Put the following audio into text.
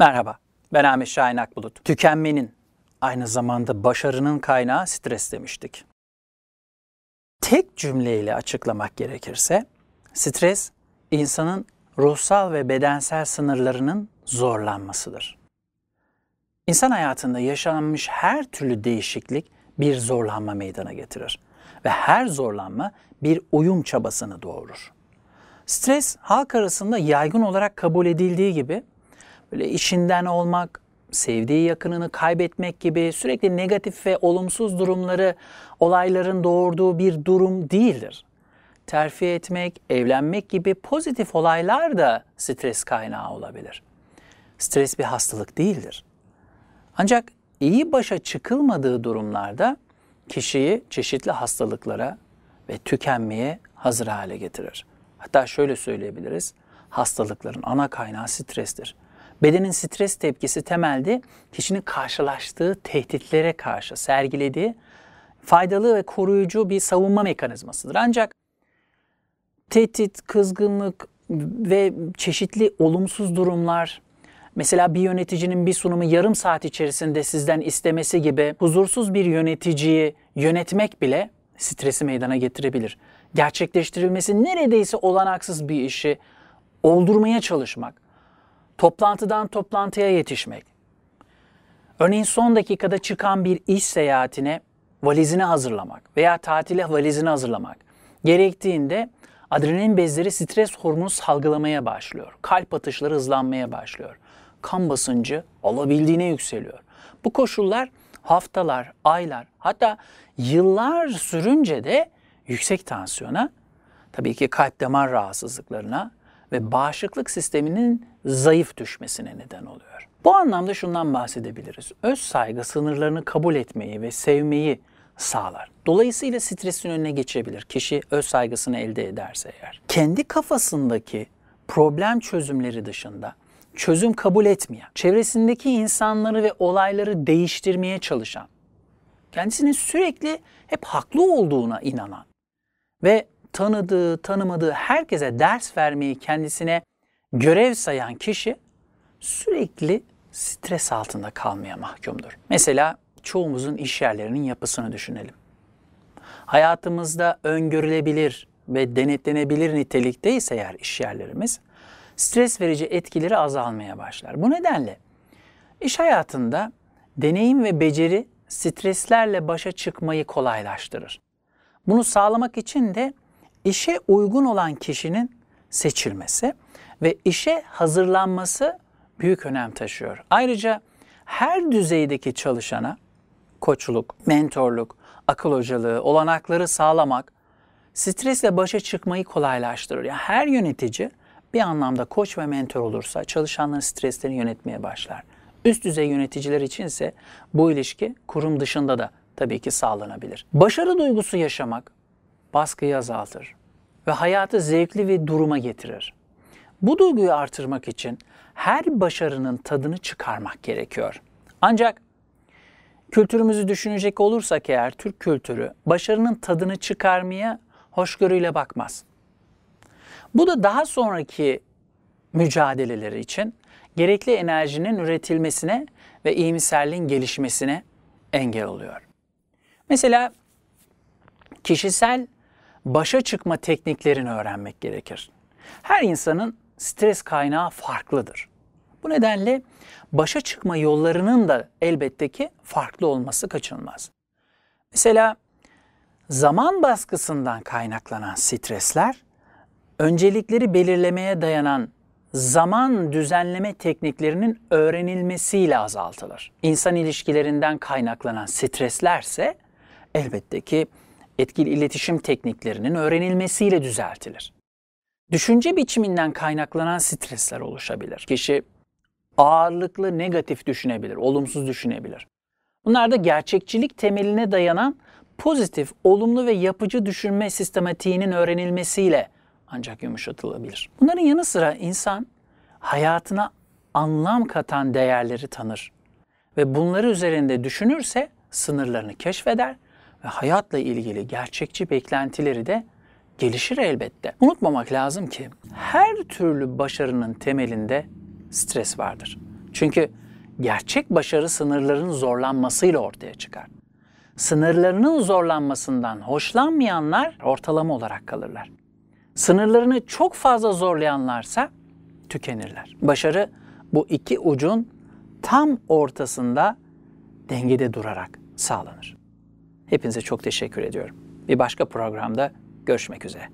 Merhaba, ben Ahmet Şahin Akbulut. Tükenmenin, aynı zamanda başarının kaynağı stres demiştik. Tek cümleyle açıklamak gerekirse, stres insanın ruhsal ve bedensel sınırlarının zorlanmasıdır. İnsan hayatında yaşanmış her türlü değişiklik bir zorlanma meydana getirir ve her zorlanma bir uyum çabasını doğurur. Stres halk arasında yaygın olarak kabul edildiği gibi böyle işinden olmak, sevdiği yakınını kaybetmek gibi sürekli negatif ve olumsuz durumları, olayların doğurduğu bir durum değildir. Terfi etmek, evlenmek gibi pozitif olaylar da stres kaynağı olabilir. Stres bir hastalık değildir. Ancak iyi başa çıkılmadığı durumlarda kişiyi çeşitli hastalıklara ve tükenmeye hazır hale getirir. Hatta şöyle söyleyebiliriz. Hastalıkların ana kaynağı strestir. Bedenin stres tepkisi temelde kişinin karşılaştığı tehditlere karşı sergilediği faydalı ve koruyucu bir savunma mekanizmasıdır. Ancak tehdit, kızgınlık ve çeşitli olumsuz durumlar, mesela bir yöneticinin bir sunumu yarım saat içerisinde sizden istemesi gibi huzursuz bir yöneticiyi yönetmek bile stresi meydana getirebilir. Gerçekleştirilmesi neredeyse olanaksız bir işi oldurmaya çalışmak, toplantıdan toplantıya yetişmek. Örneğin son dakikada çıkan bir iş seyahatine valizini hazırlamak veya tatile valizini hazırlamak. Gerektiğinde adrenalin bezleri stres hormonu salgılamaya başlıyor. Kalp atışları hızlanmaya başlıyor. Kan basıncı alabildiğine yükseliyor. Bu koşullar haftalar, aylar hatta yıllar sürünce de yüksek tansiyona, tabii ki kalp damar rahatsızlıklarına ve bağışıklık sisteminin zayıf düşmesine neden oluyor. Bu anlamda şundan bahsedebiliriz. Öz saygı sınırlarını kabul etmeyi ve sevmeyi sağlar. Dolayısıyla stresin önüne geçebilir kişi öz saygısını elde ederse eğer. Kendi kafasındaki problem çözümleri dışında çözüm kabul etmeyen, çevresindeki insanları ve olayları değiştirmeye çalışan, kendisinin sürekli hep haklı olduğuna inanan ve tanıdığı, tanımadığı herkese ders vermeyi kendisine görev sayan kişi sürekli stres altında kalmaya mahkumdur. Mesela çoğumuzun iş yerlerinin yapısını düşünelim. Hayatımızda öngörülebilir ve denetlenebilir nitelikteyse eğer iş yerlerimiz, stres verici etkileri azalmaya başlar. Bu nedenle iş hayatında deneyim ve beceri streslerle başa çıkmayı kolaylaştırır. Bunu sağlamak için de işe uygun olan kişinin seçilmesi ve işe hazırlanması büyük önem taşıyor. Ayrıca her düzeydeki çalışana koçluk, mentorluk, akıl hocalığı, olanakları sağlamak stresle başa çıkmayı kolaylaştırır. Yani her yönetici bir anlamda koç ve mentor olursa çalışanların streslerini yönetmeye başlar. Üst düzey yöneticiler içinse bu ilişki kurum dışında da tabii ki sağlanabilir. Başarı duygusu yaşamak baskıyı azaltır ve hayatı zevkli ve duruma getirir. Bu duyguyu artırmak için her başarının tadını çıkarmak gerekiyor. Ancak kültürümüzü düşünecek olursak eğer Türk kültürü başarının tadını çıkarmaya hoşgörüyle bakmaz. Bu da daha sonraki mücadeleleri için gerekli enerjinin üretilmesine ve iyimserliğin gelişmesine engel oluyor. Mesela kişisel başa çıkma tekniklerini öğrenmek gerekir. Her insanın stres kaynağı farklıdır. Bu nedenle başa çıkma yollarının da elbette ki farklı olması kaçınılmaz. Mesela zaman baskısından kaynaklanan stresler öncelikleri belirlemeye dayanan zaman düzenleme tekniklerinin öğrenilmesiyle azaltılır. İnsan ilişkilerinden kaynaklanan streslerse elbette ki etkili iletişim tekniklerinin öğrenilmesiyle düzeltilir. Düşünce biçiminden kaynaklanan stresler oluşabilir. Kişi ağırlıklı negatif düşünebilir, olumsuz düşünebilir. Bunlar da gerçekçilik temeline dayanan pozitif, olumlu ve yapıcı düşünme sistematiğinin öğrenilmesiyle ancak yumuşatılabilir. Bunların yanı sıra insan hayatına anlam katan değerleri tanır ve bunları üzerinde düşünürse sınırlarını keşfeder ve hayatla ilgili gerçekçi beklentileri de gelişir elbette. Unutmamak lazım ki her türlü başarının temelinde stres vardır. Çünkü gerçek başarı sınırların zorlanmasıyla ortaya çıkar. Sınırlarının zorlanmasından hoşlanmayanlar ortalama olarak kalırlar. Sınırlarını çok fazla zorlayanlarsa tükenirler. Başarı bu iki ucun tam ortasında dengede durarak sağlanır. Hepinize çok teşekkür ediyorum. Bir başka programda görüşmek üzere.